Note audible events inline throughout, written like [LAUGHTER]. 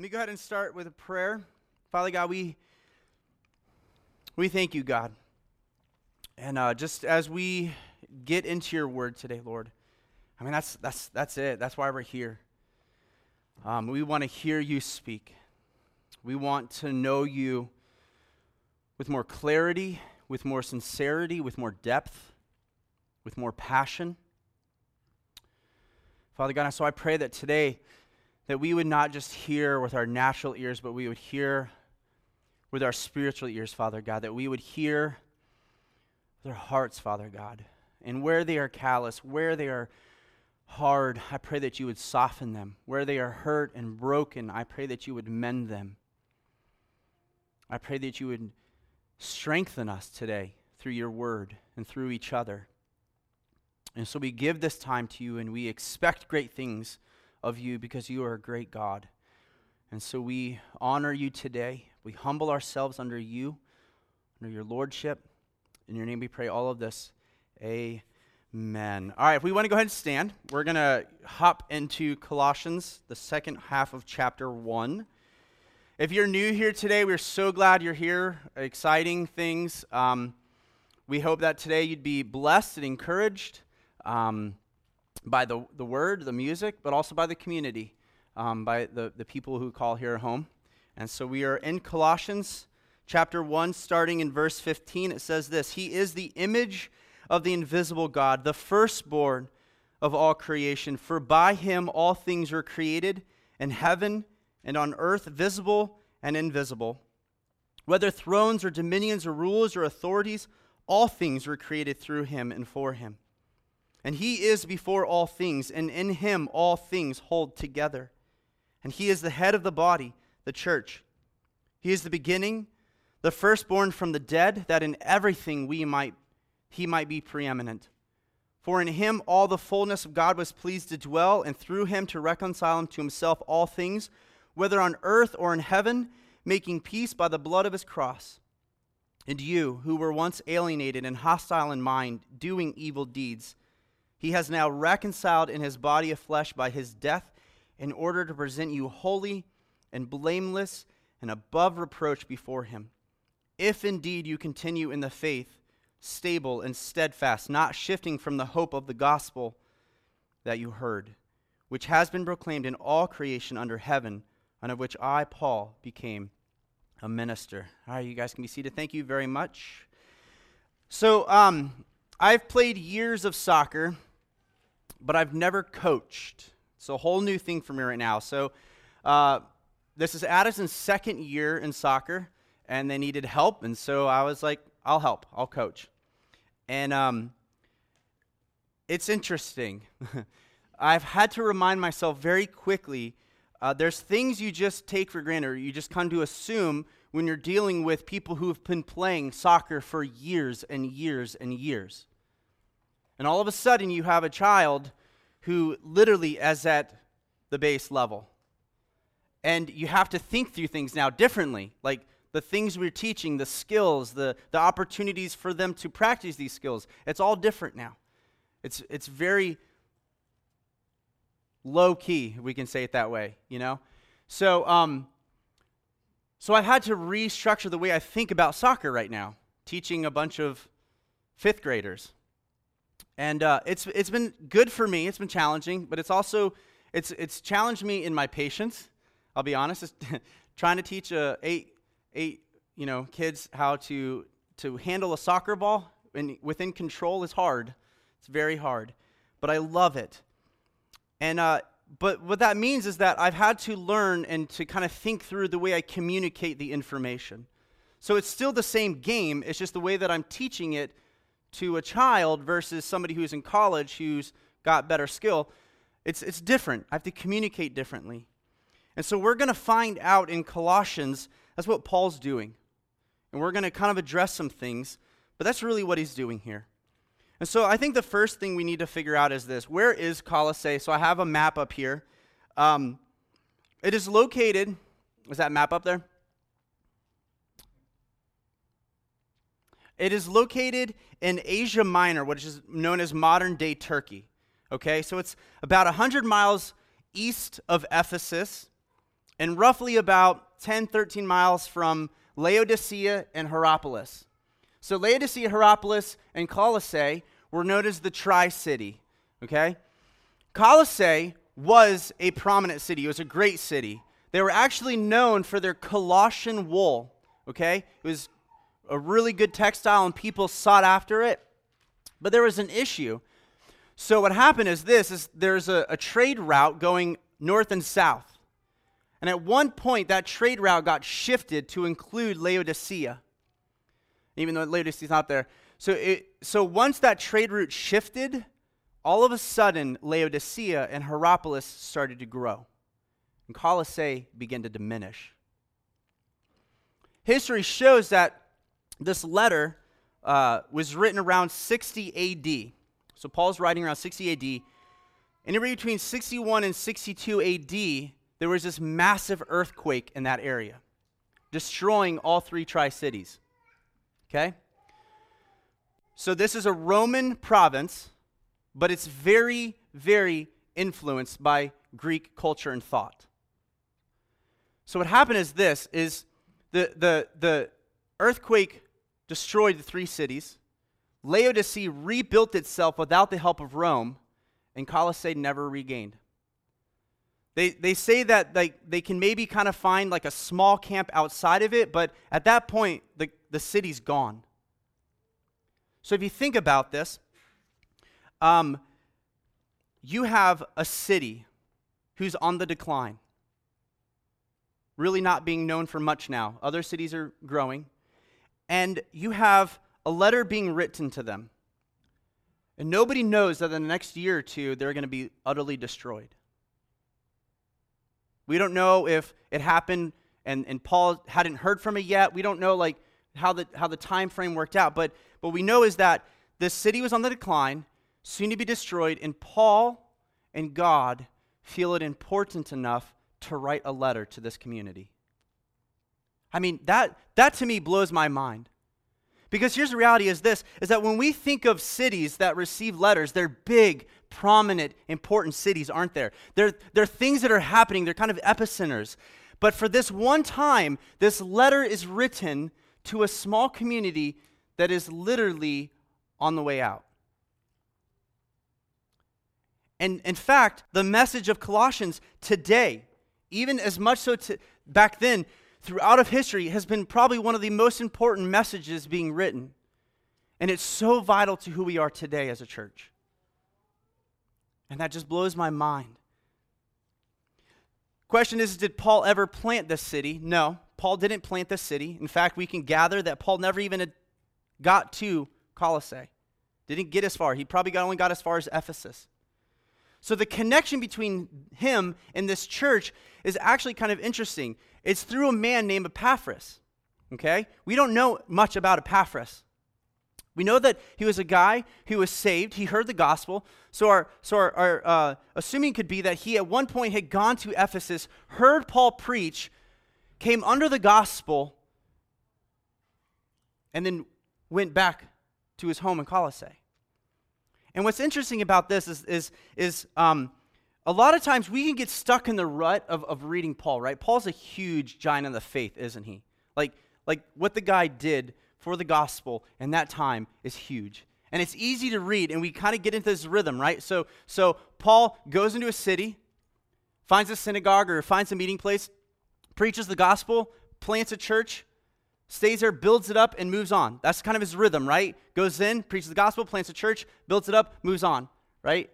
Let me go ahead and start with a prayer. Father God, we, we thank you, God. And uh, just as we get into your word today, Lord, I mean, that's, that's, that's it. That's why we're here. Um, we want to hear you speak. We want to know you with more clarity, with more sincerity, with more depth, with more passion. Father God, so I pray that today, that we would not just hear with our natural ears, but we would hear with our spiritual ears, Father God, that we would hear with our hearts, Father God. And where they are callous, where they are hard, I pray that you would soften them. Where they are hurt and broken, I pray that you would mend them. I pray that you would strengthen us today through your word and through each other. And so we give this time to you and we expect great things of you because you are a great God. And so we honor you today. We humble ourselves under you, under your lordship. In your name we pray all of this. Amen. All right, if we want to go ahead and stand, we're going to hop into Colossians, the second half of chapter 1. If you're new here today, we're so glad you're here. Exciting things. Um, we hope that today you'd be blessed and encouraged. Um, by the, the word, the music, but also by the community, um, by the, the people who call here home. And so we are in Colossians chapter 1, starting in verse 15. It says this He is the image of the invisible God, the firstborn of all creation. For by him all things were created in heaven and on earth, visible and invisible. Whether thrones or dominions or rulers or authorities, all things were created through him and for him. And he is before all things, and in him all things hold together. And he is the head of the body, the church. He is the beginning, the firstborn from the dead, that in everything we might he might be preeminent. For in him all the fullness of God was pleased to dwell, and through him to reconcile him to himself all things, whether on earth or in heaven, making peace by the blood of his cross. And you, who were once alienated and hostile in mind, doing evil deeds, he has now reconciled in his body of flesh by his death in order to present you holy and blameless and above reproach before him. If indeed you continue in the faith, stable and steadfast, not shifting from the hope of the gospel that you heard, which has been proclaimed in all creation under heaven, and of which I, Paul, became a minister. All right, you guys can be seated. Thank you very much. So, um, I've played years of soccer but I've never coached. It's a whole new thing for me right now. So, uh, this is Addison's second year in soccer, and they needed help. And so I was like, I'll help, I'll coach. And um, it's interesting. [LAUGHS] I've had to remind myself very quickly uh, there's things you just take for granted, you just come to assume when you're dealing with people who have been playing soccer for years and years and years. And all of a sudden, you have a child who literally is at the base level. And you have to think through things now differently. Like the things we're teaching, the skills, the, the opportunities for them to practice these skills. It's all different now. It's, it's very low key, we can say it that way, you know? So, um, so I've had to restructure the way I think about soccer right now, teaching a bunch of fifth graders. And uh, it's, it's been good for me. It's been challenging, but it's also, it's, it's challenged me in my patience. I'll be honest. [LAUGHS] trying to teach uh, eight, eight you know, kids how to, to handle a soccer ball and within control is hard. It's very hard. But I love it. And, uh, but what that means is that I've had to learn and to kind of think through the way I communicate the information. So it's still the same game, it's just the way that I'm teaching it to a child versus somebody who's in college who's got better skill, it's, it's different. I have to communicate differently. And so we're going to find out in Colossians, that's what Paul's doing. And we're going to kind of address some things, but that's really what he's doing here. And so I think the first thing we need to figure out is this where is Colossae? So I have a map up here. Um, it is located, is that map up there? It is located in Asia Minor, which is known as modern day Turkey. Okay, so it's about 100 miles east of Ephesus, and roughly about 10, 13 miles from Laodicea and Hierapolis. So Laodicea, Hierapolis, and Colossae were known as the Tri City. Okay? Colossae was a prominent city, it was a great city. They were actually known for their Colossian wool. Okay? It was a really good textile, and people sought after it. But there was an issue. So what happened is this is there's a, a trade route going north and south. And at one point, that trade route got shifted to include Laodicea, even though Laodicea is not there. So, it, so once that trade route shifted, all of a sudden, Laodicea and Hierapolis started to grow, and Colossae began to diminish. History shows that this letter uh, was written around 60 AD. So Paul's writing around 60 AD. In between 61 and 62 AD, there was this massive earthquake in that area, destroying all three tri cities. Okay? So this is a Roman province, but it's very, very influenced by Greek culture and thought. So what happened is this is the, the, the earthquake destroyed the three cities. Laodicea rebuilt itself without the help of Rome, and Colossae never regained. They, they say that like, they can maybe kind of find like a small camp outside of it, but at that point, the, the city's gone. So if you think about this, um, you have a city who's on the decline, really not being known for much now. Other cities are growing. And you have a letter being written to them. And nobody knows that in the next year or two, they're going to be utterly destroyed. We don't know if it happened and, and Paul hadn't heard from it yet. We don't know like how the, how the time frame worked out. But what we know is that the city was on the decline, soon to be destroyed, and Paul and God feel it important enough to write a letter to this community. I mean, that, that to me blows my mind. Because here's the reality is this is that when we think of cities that receive letters, they're big, prominent, important cities, aren't there? They're, they're things that are happening, they're kind of epicenters. But for this one time, this letter is written to a small community that is literally on the way out. And in fact, the message of Colossians today, even as much so to, back then, throughout of history has been probably one of the most important messages being written. And it's so vital to who we are today as a church. And that just blows my mind. Question is Did Paul ever plant this city? No, Paul didn't plant this city. In fact, we can gather that Paul never even got to Colossae, didn't get as far. He probably got, only got as far as Ephesus. So the connection between him and this church is actually kind of interesting. It's through a man named Epaphras. Okay? We don't know much about Epaphras. We know that he was a guy who was saved. He heard the gospel. So, our, so our, our uh, assuming could be that he at one point had gone to Ephesus, heard Paul preach, came under the gospel, and then went back to his home in Colossae. And what's interesting about this is, is, is um, a lot of times we can get stuck in the rut of, of reading Paul, right? Paul's a huge giant of the faith, isn't he? Like, like what the guy did for the gospel in that time is huge. And it's easy to read, and we kind of get into this rhythm, right? So, so Paul goes into a city, finds a synagogue or finds a meeting place, preaches the gospel, plants a church, stays there, builds it up, and moves on. That's kind of his rhythm, right? Goes in, preaches the gospel, plants a church, builds it up, moves on, right?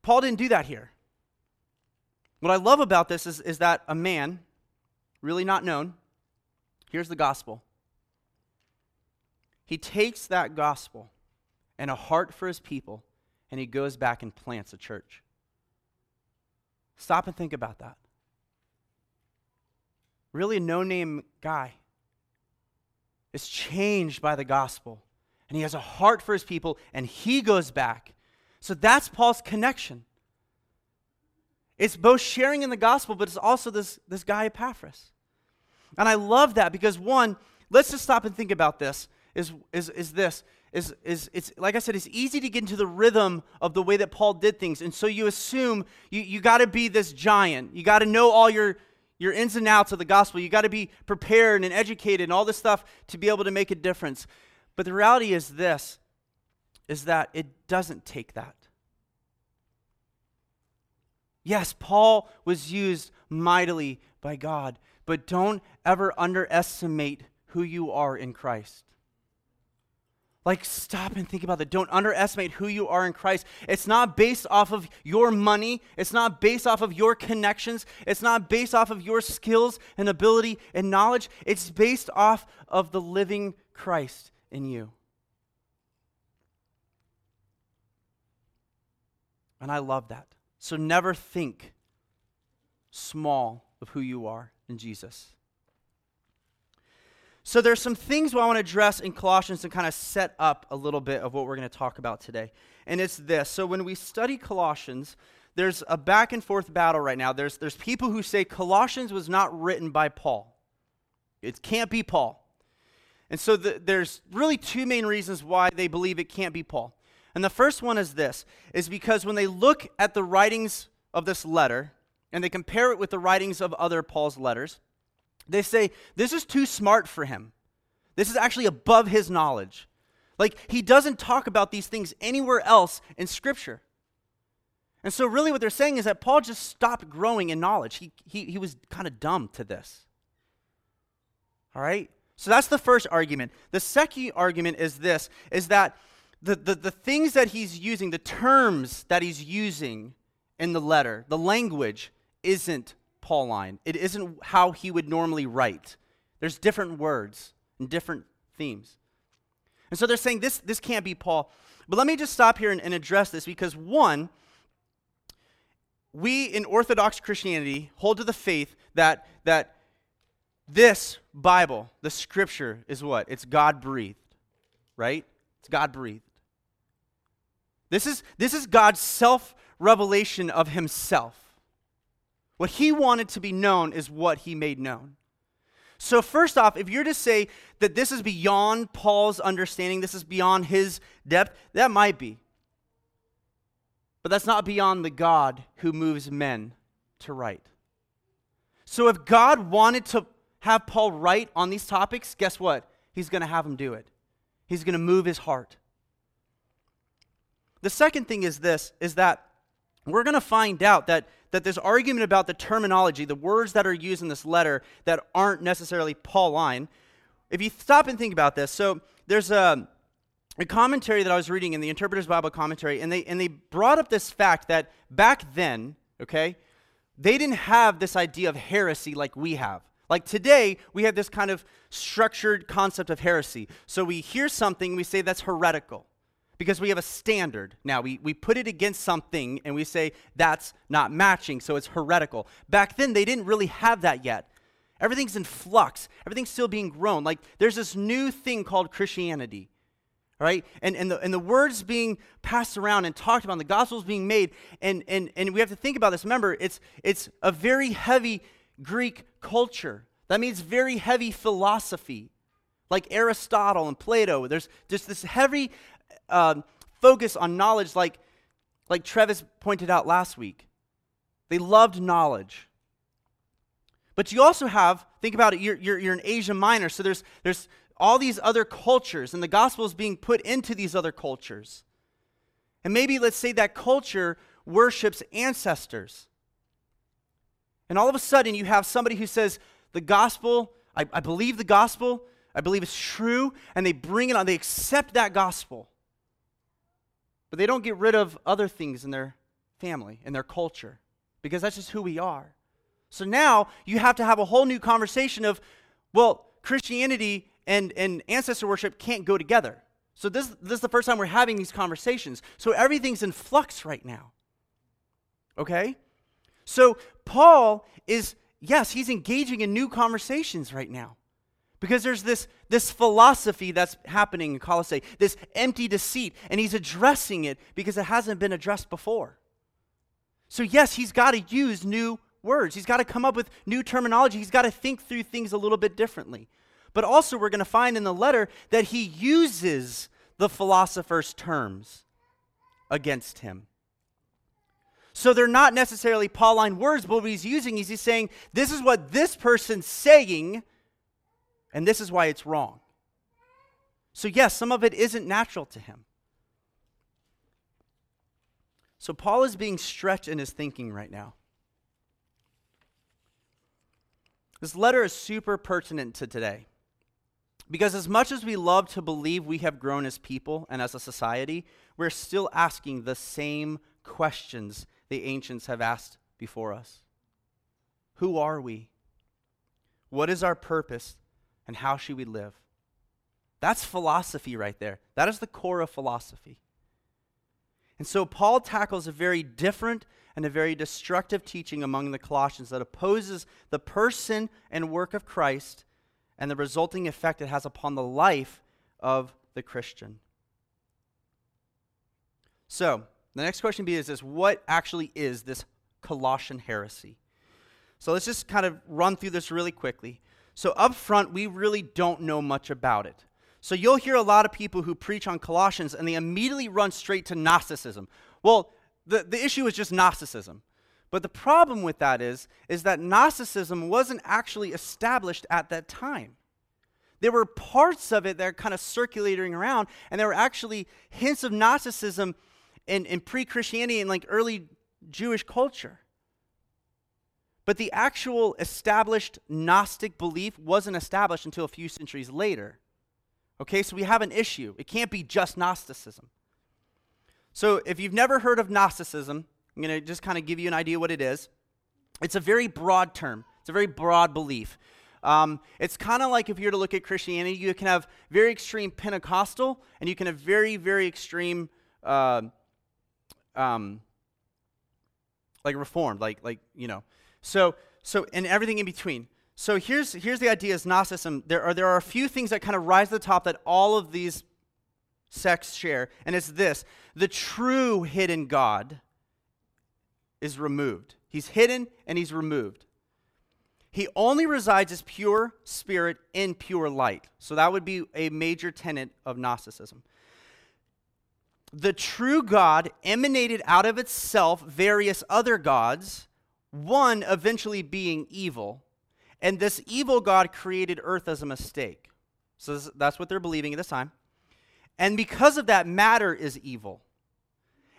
Paul didn't do that here. What I love about this is, is that a man, really not known, hears the gospel. He takes that gospel and a heart for his people, and he goes back and plants a church. Stop and think about that. Really, a no name guy is changed by the gospel, and he has a heart for his people, and he goes back so that's Paul's connection. It's both sharing in the gospel, but it's also this, this guy Epaphras. And I love that because one, let's just stop and think about this. Is, is, is this is, is it's like I said, it's easy to get into the rhythm of the way that Paul did things. And so you assume you, you got to be this giant. You got to know all your your ins and outs of the gospel. You got to be prepared and educated and all this stuff to be able to make a difference. But the reality is this is that it doesn't take that. Yes, Paul was used mightily by God, but don't ever underestimate who you are in Christ. Like, stop and think about that. Don't underestimate who you are in Christ. It's not based off of your money. It's not based off of your connections. It's not based off of your skills and ability and knowledge. It's based off of the living Christ in you. And I love that. So never think small of who you are in Jesus. So there's some things I want to address in Colossians to kind of set up a little bit of what we're going to talk about today. And it's this. So when we study Colossians, there's a back and forth battle right now. There's, there's people who say Colossians was not written by Paul. It can't be Paul. And so the, there's really two main reasons why they believe it can't be Paul. And the first one is this is because when they look at the writings of this letter and they compare it with the writings of other Paul's letters, they say this is too smart for him. This is actually above his knowledge. Like he doesn't talk about these things anywhere else in scripture. And so really what they're saying is that Paul just stopped growing in knowledge. He he he was kind of dumb to this. All right? So that's the first argument. The second argument is this is that the, the, the things that he's using, the terms that he's using in the letter, the language isn't Pauline. It isn't how he would normally write. There's different words and different themes. And so they're saying this, this can't be Paul. But let me just stop here and, and address this because, one, we in Orthodox Christianity hold to the faith that, that this Bible, the scripture, is what? It's God breathed, right? It's God breathed. This is, this is God's self revelation of himself. What he wanted to be known is what he made known. So, first off, if you're to say that this is beyond Paul's understanding, this is beyond his depth, that might be. But that's not beyond the God who moves men to write. So, if God wanted to have Paul write on these topics, guess what? He's going to have him do it. He's going to move his heart. The second thing is this is that we're going to find out that, that this argument about the terminology, the words that are used in this letter that aren't necessarily Pauline, if you stop and think about this, so there's a, a commentary that I was reading in the Interpreter's Bible commentary, and they, and they brought up this fact that back then, okay, they didn't have this idea of heresy like we have. Like today, we have this kind of structured concept of heresy. So we hear something, we say that's heretical because we have a standard. Now, we, we put it against something and we say that's not matching, so it's heretical. Back then, they didn't really have that yet. Everything's in flux, everything's still being grown. Like, there's this new thing called Christianity, right? And, and, the, and the words being passed around and talked about, and the gospel's being made, and, and, and we have to think about this. Remember, it's, it's a very heavy Greek culture. That means very heavy philosophy like Aristotle and Plato. There's just this heavy um, focus on knowledge, like, like Travis pointed out last week. They loved knowledge. But you also have, think about it, you're, you're, you're in Asia Minor, so there's, there's all these other cultures, and the gospel is being put into these other cultures. And maybe let's say that culture worships ancestors. And all of a sudden, you have somebody who says, The gospel, I, I believe the gospel, I believe it's true, and they bring it on, they accept that gospel. But they don't get rid of other things in their family, in their culture, because that's just who we are. So now you have to have a whole new conversation of, well, Christianity and, and ancestor worship can't go together. So this, this is the first time we're having these conversations. So everything's in flux right now. Okay? So Paul is, yes, he's engaging in new conversations right now. Because there's this, this philosophy that's happening in Colossae, this empty deceit, and he's addressing it because it hasn't been addressed before. So, yes, he's got to use new words. He's got to come up with new terminology. He's got to think through things a little bit differently. But also, we're going to find in the letter that he uses the philosopher's terms against him. So they're not necessarily Pauline words, but what he's using is he's saying, this is what this person's saying, and this is why it's wrong. So, yes, some of it isn't natural to him. So, Paul is being stretched in his thinking right now. This letter is super pertinent to today. Because as much as we love to believe we have grown as people and as a society, we're still asking the same questions the ancients have asked before us Who are we? What is our purpose? And how should we live? That's philosophy right there. That is the core of philosophy. And so Paul tackles a very different and a very destructive teaching among the Colossians that opposes the person and work of Christ and the resulting effect it has upon the life of the Christian. So, the next question be is this what actually is this Colossian heresy? So let's just kind of run through this really quickly. So, up front, we really don't know much about it. So, you'll hear a lot of people who preach on Colossians and they immediately run straight to Gnosticism. Well, the, the issue is just Gnosticism. But the problem with that is, is that Gnosticism wasn't actually established at that time. There were parts of it that are kind of circulating around, and there were actually hints of Gnosticism in, in pre Christianity and like early Jewish culture. But the actual established Gnostic belief wasn't established until a few centuries later. Okay, so we have an issue. It can't be just Gnosticism. So if you've never heard of Gnosticism, I'm going to just kind of give you an idea what it is. It's a very broad term, it's a very broad belief. Um, it's kind of like if you were to look at Christianity, you can have very extreme Pentecostal and you can have very, very extreme, uh, um, like Reformed, like, like you know. So, so, and everything in between. So here's, here's the idea is Gnosticism. There are, there are a few things that kind of rise to the top that all of these sects share, and it's this the true hidden God is removed. He's hidden and he's removed. He only resides as pure spirit in pure light. So that would be a major tenet of Gnosticism. The true God emanated out of itself various other gods, one eventually being evil. And this evil God created earth as a mistake. So this, that's what they're believing at this time. And because of that, matter is evil.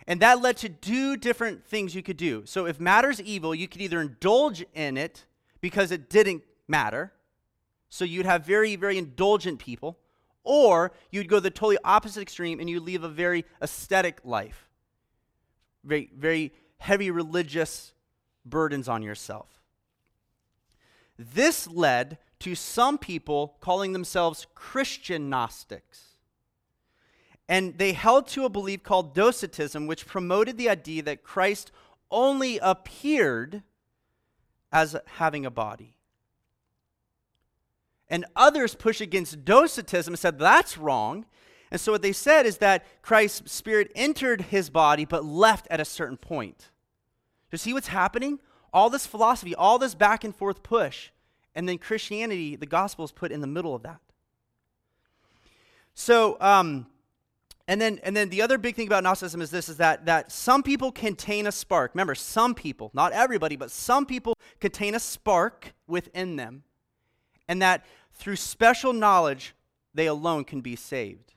And that led to two different things you could do. So if matter's evil, you could either indulge in it because it didn't matter. So you'd have very, very indulgent people. Or you'd go the totally opposite extreme and you leave a very aesthetic life. Very, very heavy religious burdens on yourself. This led to some people calling themselves Christian Gnostics. And they held to a belief called Docetism, which promoted the idea that Christ only appeared as having a body. And others push against Docetism and said that's wrong. And so what they said is that Christ's spirit entered his body but left at a certain point. You see what's happening? All this philosophy, all this back and forth push, and then Christianity, the gospel is put in the middle of that. So, um, and then, and then the other big thing about Gnosticism is this is that, that some people contain a spark. Remember, some people, not everybody, but some people contain a spark within them. And that through special knowledge, they alone can be saved.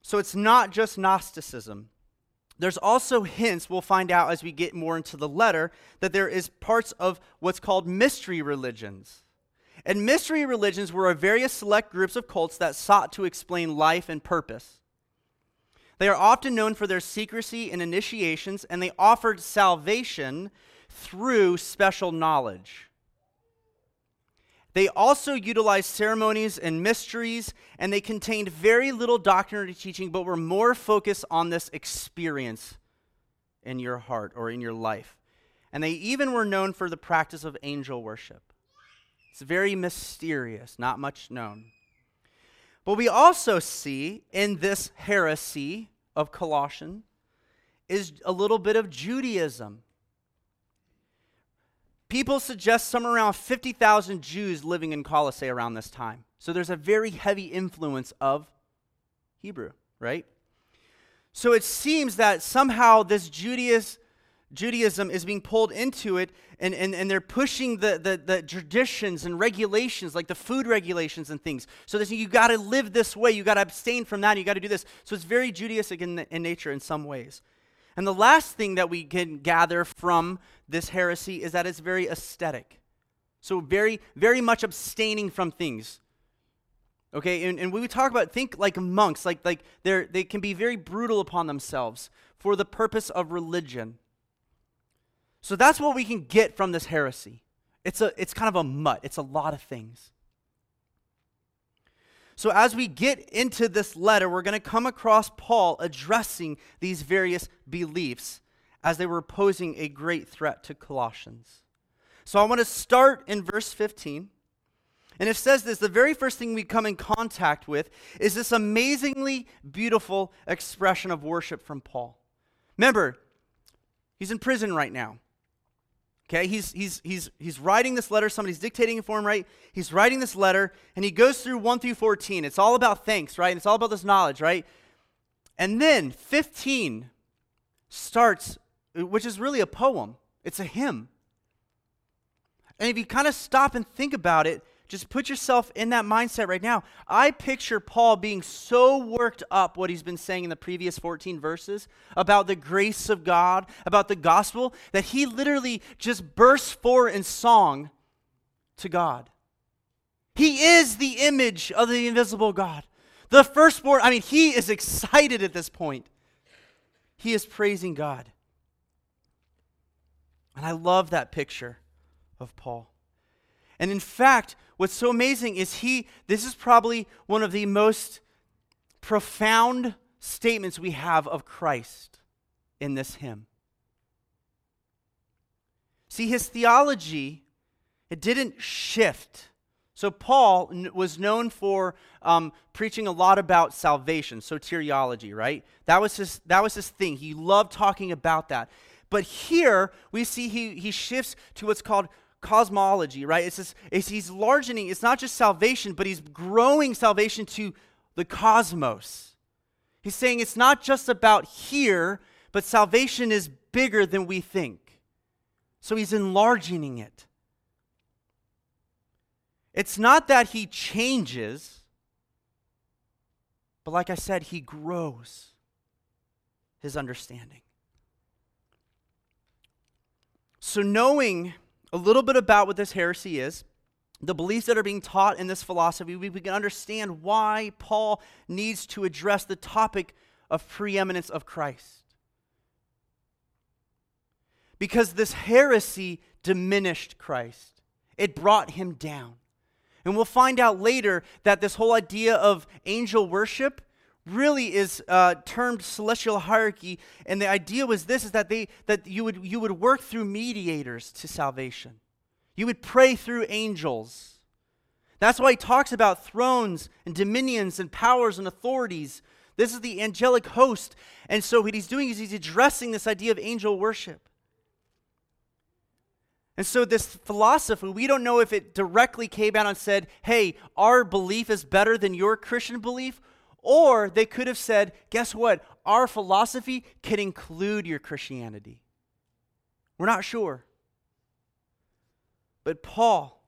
So it's not just Gnosticism. There's also hints, we'll find out as we get more into the letter, that there is parts of what's called mystery religions. And mystery religions were a various select groups of cults that sought to explain life and purpose. They are often known for their secrecy and initiations, and they offered salvation through special knowledge. They also utilized ceremonies and mysteries, and they contained very little doctrinary teaching, but were more focused on this experience in your heart or in your life. And they even were known for the practice of angel worship. It's very mysterious, not much known. But we also see in this heresy of Colossian is a little bit of Judaism. People suggest somewhere around 50,000 Jews living in Colossae around this time. So there's a very heavy influence of Hebrew, right? So it seems that somehow this Judaism, Judaism is being pulled into it, and, and, and they're pushing the, the, the traditions and regulations, like the food regulations and things. So you got to live this way, you got to abstain from that, you got to do this. So it's very Judaistic in, in nature in some ways. And the last thing that we can gather from this heresy is that it's very aesthetic. So very, very much abstaining from things. Okay, and, and when we talk about, think like monks, like, like they're, they can be very brutal upon themselves for the purpose of religion. So that's what we can get from this heresy. It's, a, it's kind of a mutt, it's a lot of things. So, as we get into this letter, we're going to come across Paul addressing these various beliefs as they were posing a great threat to Colossians. So, I want to start in verse 15. And it says this the very first thing we come in contact with is this amazingly beautiful expression of worship from Paul. Remember, he's in prison right now. Okay, he's, he's, he's, he's writing this letter. Somebody's dictating it for him, right? He's writing this letter, and he goes through 1 through 14. It's all about thanks, right? And it's all about this knowledge, right? And then 15 starts, which is really a poem, it's a hymn. And if you kind of stop and think about it, just put yourself in that mindset right now. I picture Paul being so worked up what he's been saying in the previous 14 verses about the grace of God, about the gospel, that he literally just bursts forth in song to God. He is the image of the invisible God. The firstborn, I mean, he is excited at this point. He is praising God. And I love that picture of Paul. And in fact, what's so amazing is he, this is probably one of the most profound statements we have of Christ in this hymn. See, his theology, it didn't shift. So, Paul was known for um, preaching a lot about salvation, soteriology, right? That was, his, that was his thing. He loved talking about that. But here, we see he, he shifts to what's called cosmology, right? It's, this, it's he's largening, it's not just salvation, but he's growing salvation to the cosmos. He's saying it's not just about here, but salvation is bigger than we think. So he's enlarging it. It's not that he changes, but like I said, he grows his understanding. So, knowing a little bit about what this heresy is, the beliefs that are being taught in this philosophy, we, we can understand why Paul needs to address the topic of preeminence of Christ. Because this heresy diminished Christ, it brought him down. And we'll find out later that this whole idea of angel worship really is uh, termed celestial hierarchy and the idea was this is that they that you would you would work through mediators to salvation. You would pray through angels. That's why he talks about thrones and dominions and powers and authorities. This is the angelic host and so what he's doing is he's addressing this idea of angel worship. And so, this philosophy, we don't know if it directly came out and said, hey, our belief is better than your Christian belief, or they could have said, guess what? Our philosophy can include your Christianity. We're not sure. But Paul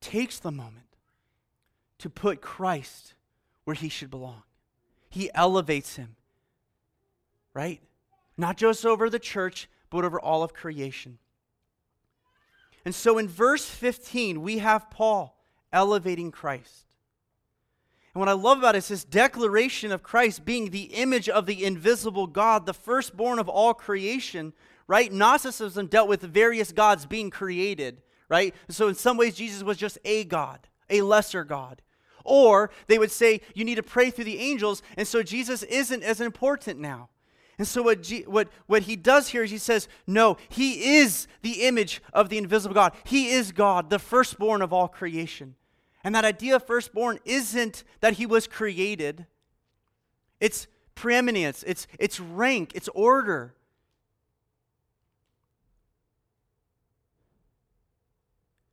takes the moment to put Christ where he should belong. He elevates him, right? Not just over the church, but over all of creation. And so in verse 15, we have Paul elevating Christ. And what I love about it is this declaration of Christ being the image of the invisible God, the firstborn of all creation, right? Gnosticism dealt with various gods being created, right? So in some ways, Jesus was just a God, a lesser God. Or they would say you need to pray through the angels, and so Jesus isn't as important now. And so what, G, what, what he does here is he says, no, he is the image of the invisible God. He is God, the firstborn of all creation. And that idea of firstborn isn't that he was created, it's preeminence, it's, it's rank, it's order.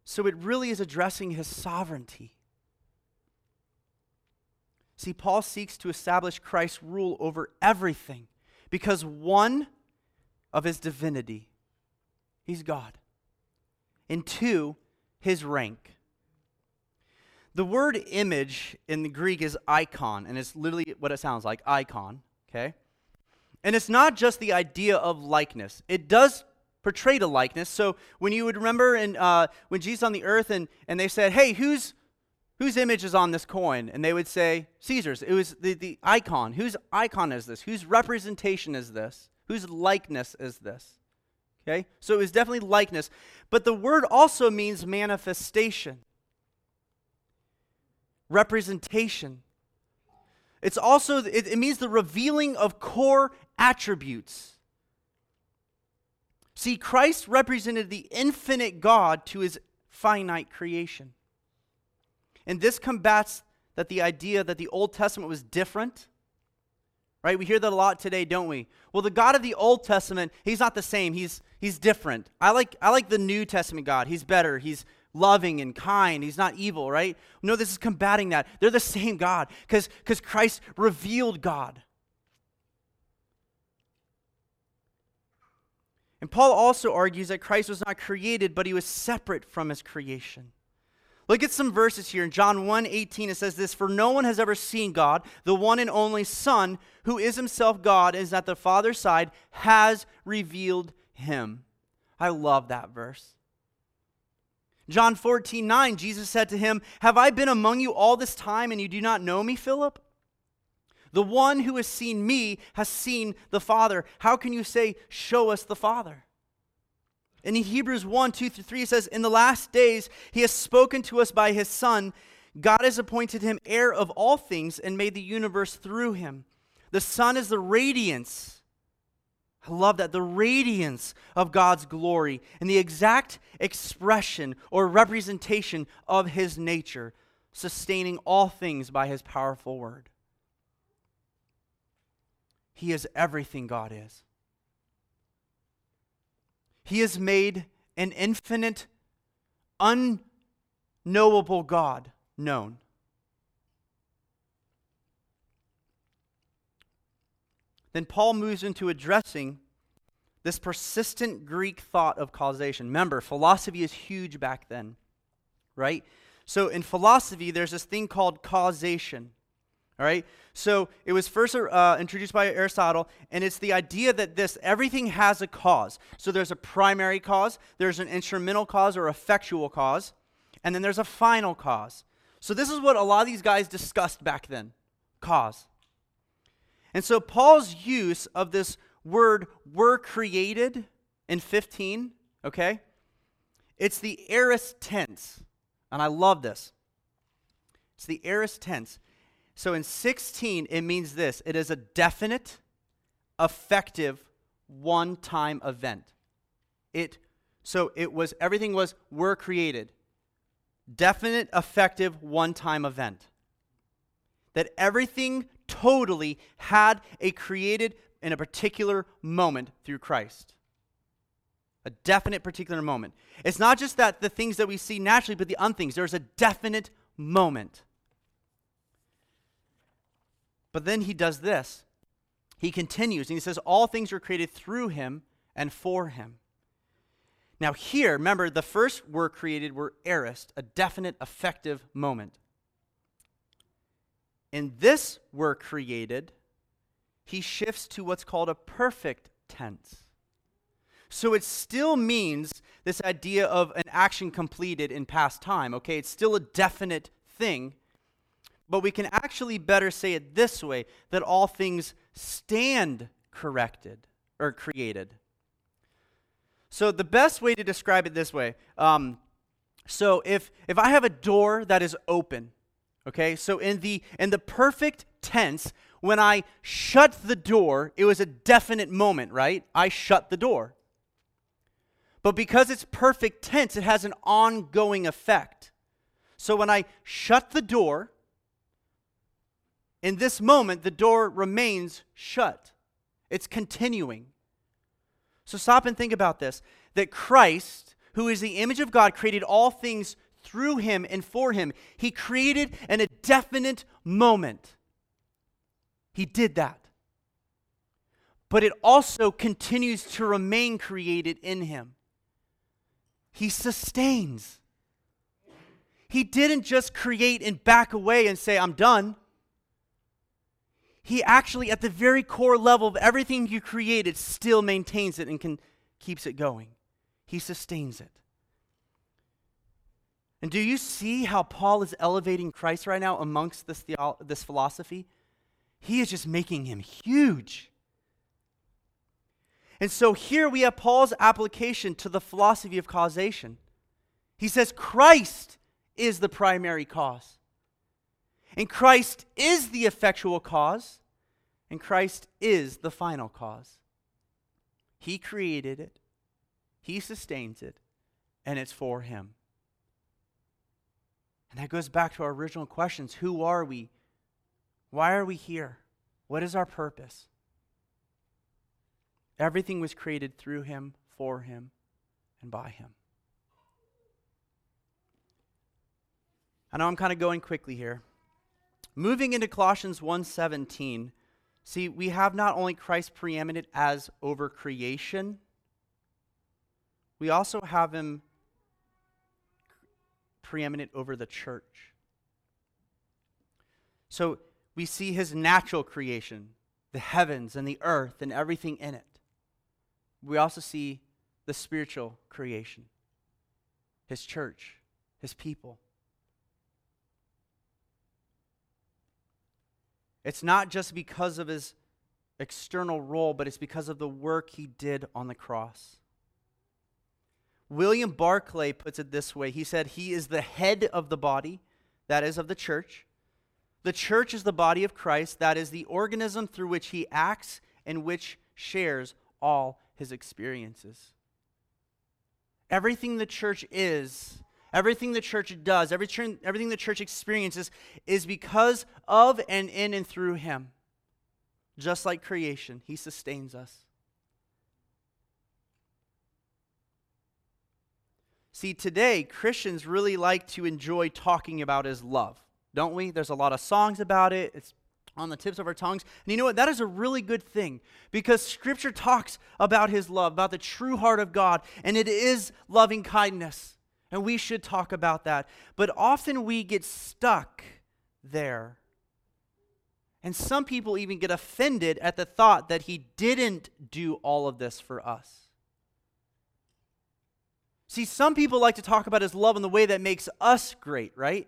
So it really is addressing his sovereignty. See, Paul seeks to establish Christ's rule over everything because one, of his divinity, he's God, and two, his rank. The word image in the Greek is icon, and it's literally what it sounds like icon, okay? And it's not just the idea of likeness, it does portray the likeness. So when you would remember in, uh, when Jesus on the earth and, and they said, hey, whose, whose image is on this coin? And they would say, Caesar's. It was the, the icon. Whose icon is this? Whose representation is this? Whose likeness is this? Okay? So it was definitely likeness. But the word also means manifestation, representation. It's also, it, it means the revealing of core attributes. See, Christ represented the infinite God to his finite creation. And this combats that the idea that the Old Testament was different. Right? We hear that a lot today, don't we? Well, the God of the Old Testament, he's not the same. He's he's different. I like I like the New Testament God. He's better. He's loving and kind. He's not evil, right? No, this is combating that. They're the same God because Christ revealed God. And Paul also argues that Christ was not created, but he was separate from his creation. Look at some verses here. In John 1 18, it says this For no one has ever seen God, the one and only Son, who is himself God, is at the Father's side, has revealed him. I love that verse. John 14 9, Jesus said to him, Have I been among you all this time, and you do not know me, Philip? The one who has seen me has seen the Father. How can you say, Show us the Father? And in Hebrews 1 2 through 3, it says, In the last days, he has spoken to us by his Son. God has appointed him heir of all things and made the universe through him. The Son is the radiance. I love that. The radiance of God's glory and the exact expression or representation of his nature, sustaining all things by his powerful word. He is everything God is. He has made an infinite, unknowable God known. Then Paul moves into addressing this persistent Greek thought of causation. Remember, philosophy is huge back then, right? So in philosophy, there's this thing called causation. All right? So it was first uh, introduced by Aristotle, and it's the idea that this everything has a cause. So there's a primary cause, there's an instrumental cause or effectual cause, and then there's a final cause. So this is what a lot of these guys discussed back then cause. And so Paul's use of this word were created in 15, okay? It's the aorist tense. And I love this. It's the aorist tense. So in 16, it means this it is a definite, effective, one time event. It so it was everything was were created. Definite, effective, one time event. That everything totally had a created in a particular moment through Christ. A definite particular moment. It's not just that the things that we see naturally, but the unthings. There's a definite moment. But then he does this. He continues and he says, All things were created through him and for him. Now, here, remember, the first were created were aorist, a definite, effective moment. In this were created, he shifts to what's called a perfect tense. So it still means this idea of an action completed in past time, okay? It's still a definite thing, but we can actually better say it this way that all things stand corrected or created. So the best way to describe it this way um, so if if I have a door that is open, okay, so in the in the perfect tense, when I shut the door, it was a definite moment, right? I shut the door. But because it's perfect tense, it has an ongoing effect. So when I shut the door, in this moment, the door remains shut, it's continuing. So stop and think about this that Christ, who is the image of God, created all things through him and for him. He created in a definite moment. He did that. But it also continues to remain created in him. He sustains. He didn't just create and back away and say, I'm done. He actually, at the very core level of everything you created, still maintains it and can, keeps it going. He sustains it. And do you see how Paul is elevating Christ right now amongst this, theolo- this philosophy? He is just making him huge. And so here we have Paul's application to the philosophy of causation. He says Christ is the primary cause. And Christ is the effectual cause, and Christ is the final cause. He created it, He sustains it, and it's for Him. And that goes back to our original questions Who are we? Why are we here? What is our purpose? Everything was created through Him, for Him, and by Him. I know I'm kind of going quickly here. Moving into Colossians 1:17, see, we have not only Christ preeminent as over creation, we also have him preeminent over the church. So we see his natural creation, the heavens and the earth and everything in it. We also see the spiritual creation, his church, his people. It's not just because of his external role, but it's because of the work he did on the cross. William Barclay puts it this way He said, He is the head of the body, that is, of the church. The church is the body of Christ, that is, the organism through which he acts and which shares all his experiences. Everything the church is Everything the church does, every, everything the church experiences is because of and in and through Him. Just like creation, He sustains us. See, today, Christians really like to enjoy talking about His love, don't we? There's a lot of songs about it. It's on the tips of our tongues. And you know what? That is a really good thing because Scripture talks about His love, about the true heart of God, and it is loving kindness. And we should talk about that. But often we get stuck there. And some people even get offended at the thought that he didn't do all of this for us. See, some people like to talk about his love in the way that makes us great, right?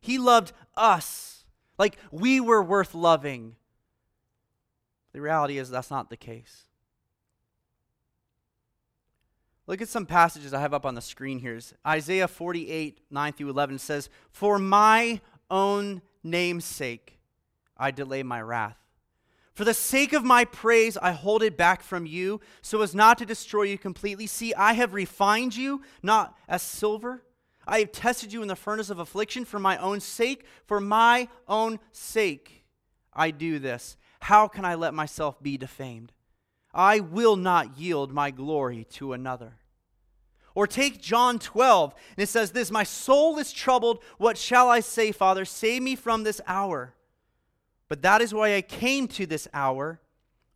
He loved us like we were worth loving. The reality is that's not the case. Look at some passages I have up on the screen here. Isaiah 48, 9 through 11 says, For my own name's sake, I delay my wrath. For the sake of my praise, I hold it back from you, so as not to destroy you completely. See, I have refined you, not as silver. I have tested you in the furnace of affliction for my own sake. For my own sake, I do this. How can I let myself be defamed? I will not yield my glory to another. Or take John 12, and it says this My soul is troubled. What shall I say, Father? Save me from this hour. But that is why I came to this hour.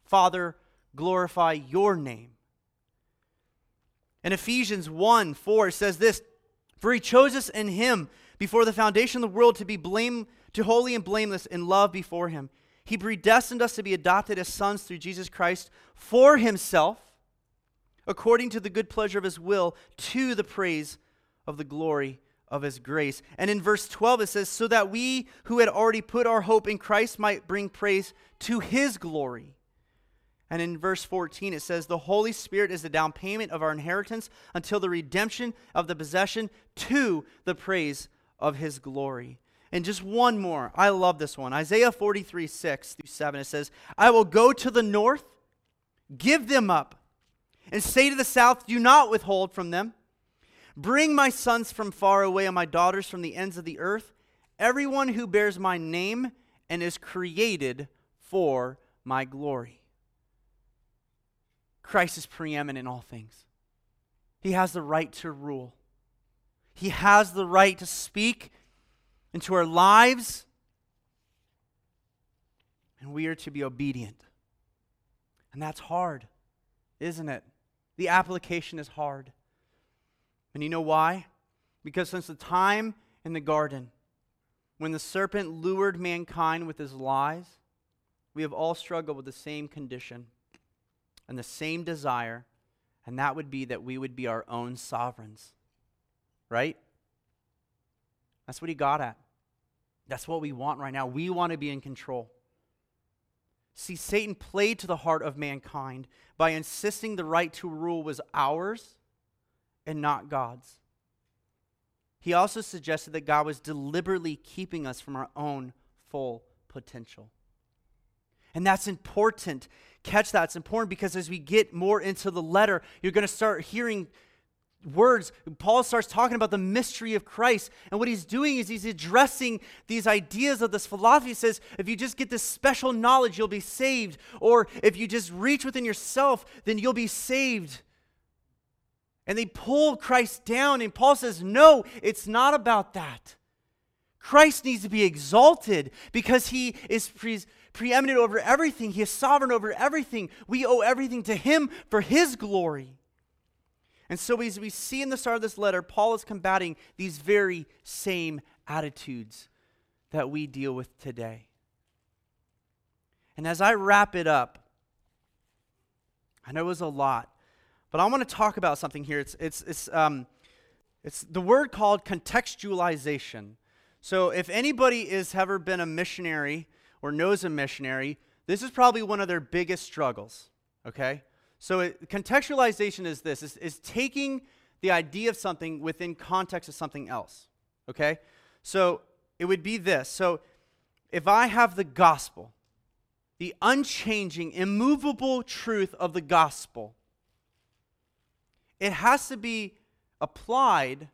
Father, glorify your name. In Ephesians 1 4 says this For he chose us in him before the foundation of the world to be blame, to holy and blameless in love before him. He predestined us to be adopted as sons through Jesus Christ for himself, according to the good pleasure of his will, to the praise of the glory of his grace. And in verse 12 it says, So that we who had already put our hope in Christ might bring praise to his glory. And in verse 14 it says, The Holy Spirit is the down payment of our inheritance until the redemption of the possession to the praise of his glory. And just one more. I love this one. Isaiah 43, 6 through 7. It says, I will go to the north, give them up, and say to the south, Do not withhold from them. Bring my sons from far away and my daughters from the ends of the earth, everyone who bears my name and is created for my glory. Christ is preeminent in all things. He has the right to rule. He has the right to speak into our lives. and we are to be obedient. And that's hard, isn't it? The application is hard. And you know why? Because since the time in the garden when the serpent lured mankind with his lies, we have all struggled with the same condition and the same desire, and that would be that we would be our own sovereigns. Right? That's what he got at. That's what we want right now. We want to be in control. See, Satan played to the heart of mankind by insisting the right to rule was ours and not God's. He also suggested that God was deliberately keeping us from our own full potential. And that's important. Catch that. It's important because as we get more into the letter, you're going to start hearing words, Paul starts talking about the mystery of Christ. And what he's doing is he's addressing these ideas of this philosophy. He says, if you just get this special knowledge, you'll be saved. Or if you just reach within yourself, then you'll be saved. And they pull Christ down. And Paul says, no, it's not about that. Christ needs to be exalted because he is pre- preeminent over everything. He is sovereign over everything. We owe everything to him for his glory. And so, as we see in the start of this letter, Paul is combating these very same attitudes that we deal with today. And as I wrap it up, I know it was a lot, but I want to talk about something here. It's, it's, it's, um, it's the word called contextualization. So, if anybody has ever been a missionary or knows a missionary, this is probably one of their biggest struggles, okay? So it, contextualization is this is, is taking the idea of something within context of something else. Okay? So it would be this. So if I have the gospel, the unchanging, immovable truth of the gospel, it has to be applied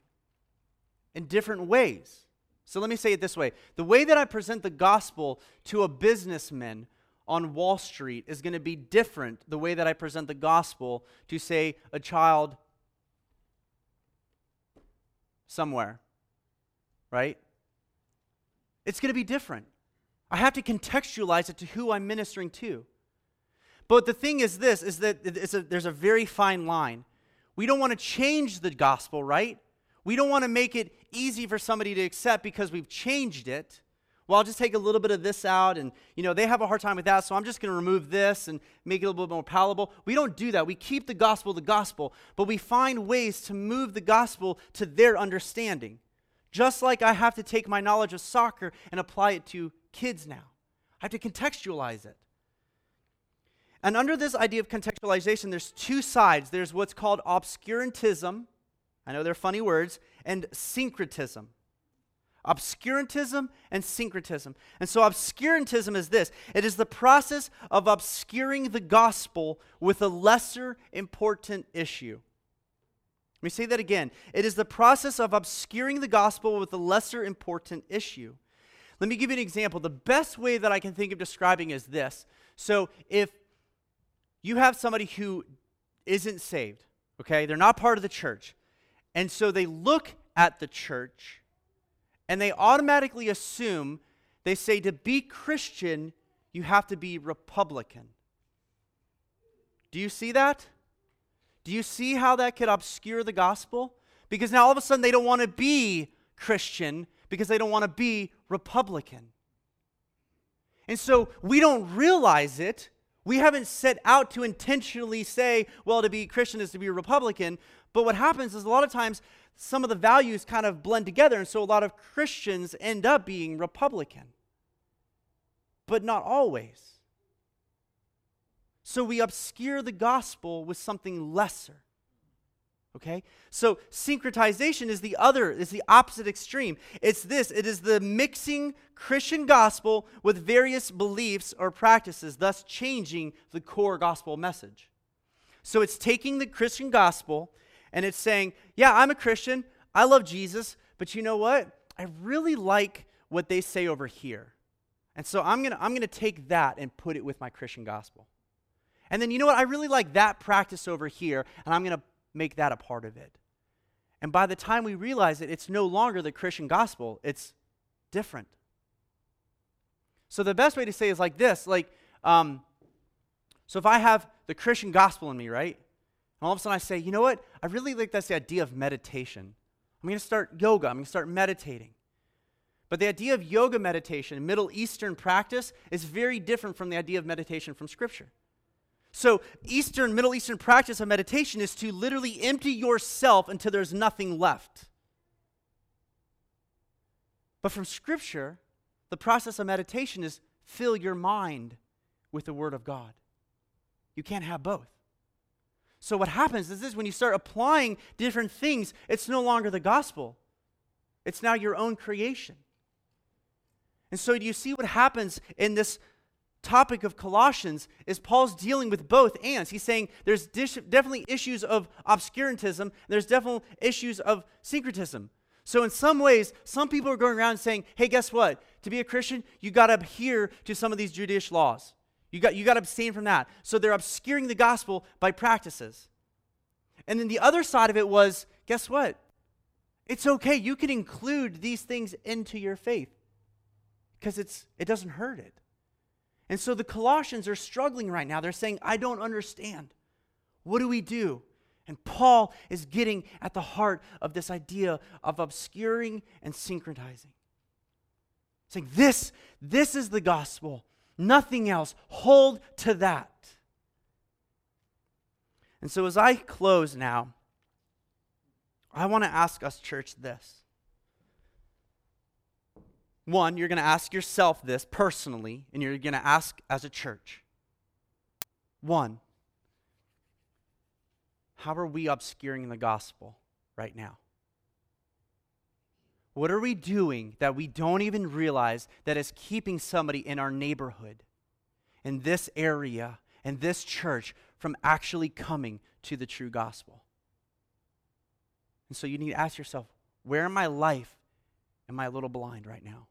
in different ways. So let me say it this way the way that I present the gospel to a businessman on Wall Street is going to be different the way that I present the gospel to, say, a child somewhere, right? It's going to be different. I have to contextualize it to who I'm ministering to. But the thing is this is that a, there's a very fine line. We don't want to change the gospel, right? We don't want to make it easy for somebody to accept because we've changed it well, I'll just take a little bit of this out, and you know they have a hard time with that, so I'm just going to remove this and make it a little bit more palatable. We don't do that. We keep the gospel the gospel, but we find ways to move the gospel to their understanding. Just like I have to take my knowledge of soccer and apply it to kids now, I have to contextualize it. And under this idea of contextualization, there's two sides. There's what's called obscurantism. I know they're funny words, and syncretism obscurantism and syncretism. And so, obscurantism is this it is the process of obscuring the gospel with a lesser important issue. Let me say that again. It is the process of obscuring the gospel with a lesser important issue. Let me give you an example. The best way that I can think of describing is this. So, if you have somebody who isn't saved, okay, they're not part of the church, and so they look at the church and they automatically assume, they say, to be Christian, you have to be Republican. Do you see that? Do you see how that could obscure the gospel? Because now all of a sudden they don't want to be Christian because they don't want to be Republican. And so we don't realize it. We haven't set out to intentionally say, well, to be Christian is to be a Republican. But what happens is a lot of times some of the values kind of blend together, and so a lot of Christians end up being Republican. But not always. So we obscure the gospel with something lesser. Okay? So syncretization is the other, is the opposite extreme. It's this it is the mixing Christian gospel with various beliefs or practices, thus changing the core gospel message. So it's taking the Christian gospel and it's saying, Yeah, I'm a Christian. I love Jesus. But you know what? I really like what they say over here. And so I'm going to I'm going to take that and put it with my Christian gospel. And then you know what? I really like that practice over here, and I'm going to make that a part of it. And by the time we realize it, it's no longer the Christian gospel, it's different. So the best way to say is like this like, um, so if I have the Christian gospel in me, right? And all of a sudden I say, you know what? I really like this idea of meditation. I'm going to start yoga. I'm going to start meditating. But the idea of yoga meditation, Middle Eastern practice, is very different from the idea of meditation from Scripture. So, Eastern, Middle Eastern practice of meditation is to literally empty yourself until there's nothing left. But from Scripture, the process of meditation is fill your mind with the Word of God. You can't have both. So, what happens is this when you start applying different things, it's no longer the gospel, it's now your own creation. And so, do you see what happens in this topic of Colossians? Is Paul's dealing with both ands. He's saying there's definitely issues of obscurantism, there's definitely issues of syncretism. So, in some ways, some people are going around saying, hey, guess what? To be a Christian, you got to adhere to some of these Jewish laws. You got, you got to abstain from that. So, they're obscuring the gospel by practices. And then the other side of it was, guess what? It's okay. You can include these things into your faith because it's it doesn't hurt it. And so the Colossians are struggling right now. They're saying, I don't understand. What do we do? And Paul is getting at the heart of this idea of obscuring and syncretizing. Saying, this, this is the gospel, nothing else. Hold to that. And so as I close now, I want to ask us, church, this. One, you're going to ask yourself this personally, and you're going to ask as a church. One, how are we obscuring the gospel right now? What are we doing that we don't even realize that is keeping somebody in our neighborhood, in this area, in this church, from actually coming to the true gospel? And so you need to ask yourself, where in my life am I a little blind right now?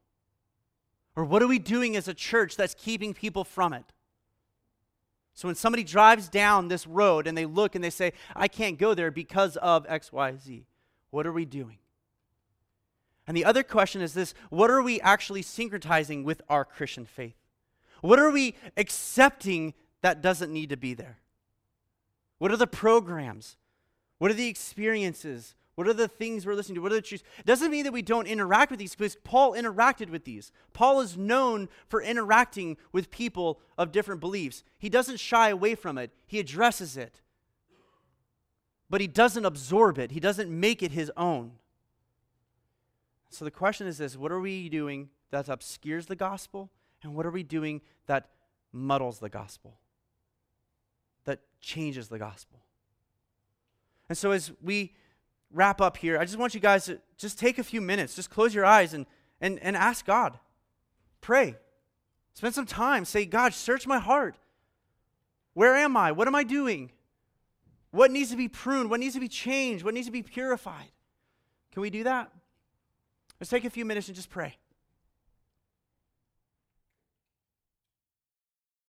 Or what are we doing as a church that's keeping people from it? So when somebody drives down this road and they look and they say, I can't go there because of XYZ, what are we doing? And the other question is this what are we actually syncretizing with our Christian faith? What are we accepting that doesn't need to be there? What are the programs? What are the experiences? What are the things we're listening to? What are the truths? It doesn't mean that we don't interact with these because Paul interacted with these. Paul is known for interacting with people of different beliefs. He doesn't shy away from it, he addresses it. But he doesn't absorb it, he doesn't make it his own. So the question is this what are we doing that obscures the gospel? And what are we doing that muddles the gospel? That changes the gospel? And so as we wrap up here, I just want you guys to just take a few minutes, just close your eyes and, and, and ask God. Pray. Spend some time. Say, God, search my heart. Where am I? What am I doing? What needs to be pruned? What needs to be changed? What needs to be purified? Can we do that? Let's take a few minutes and just pray.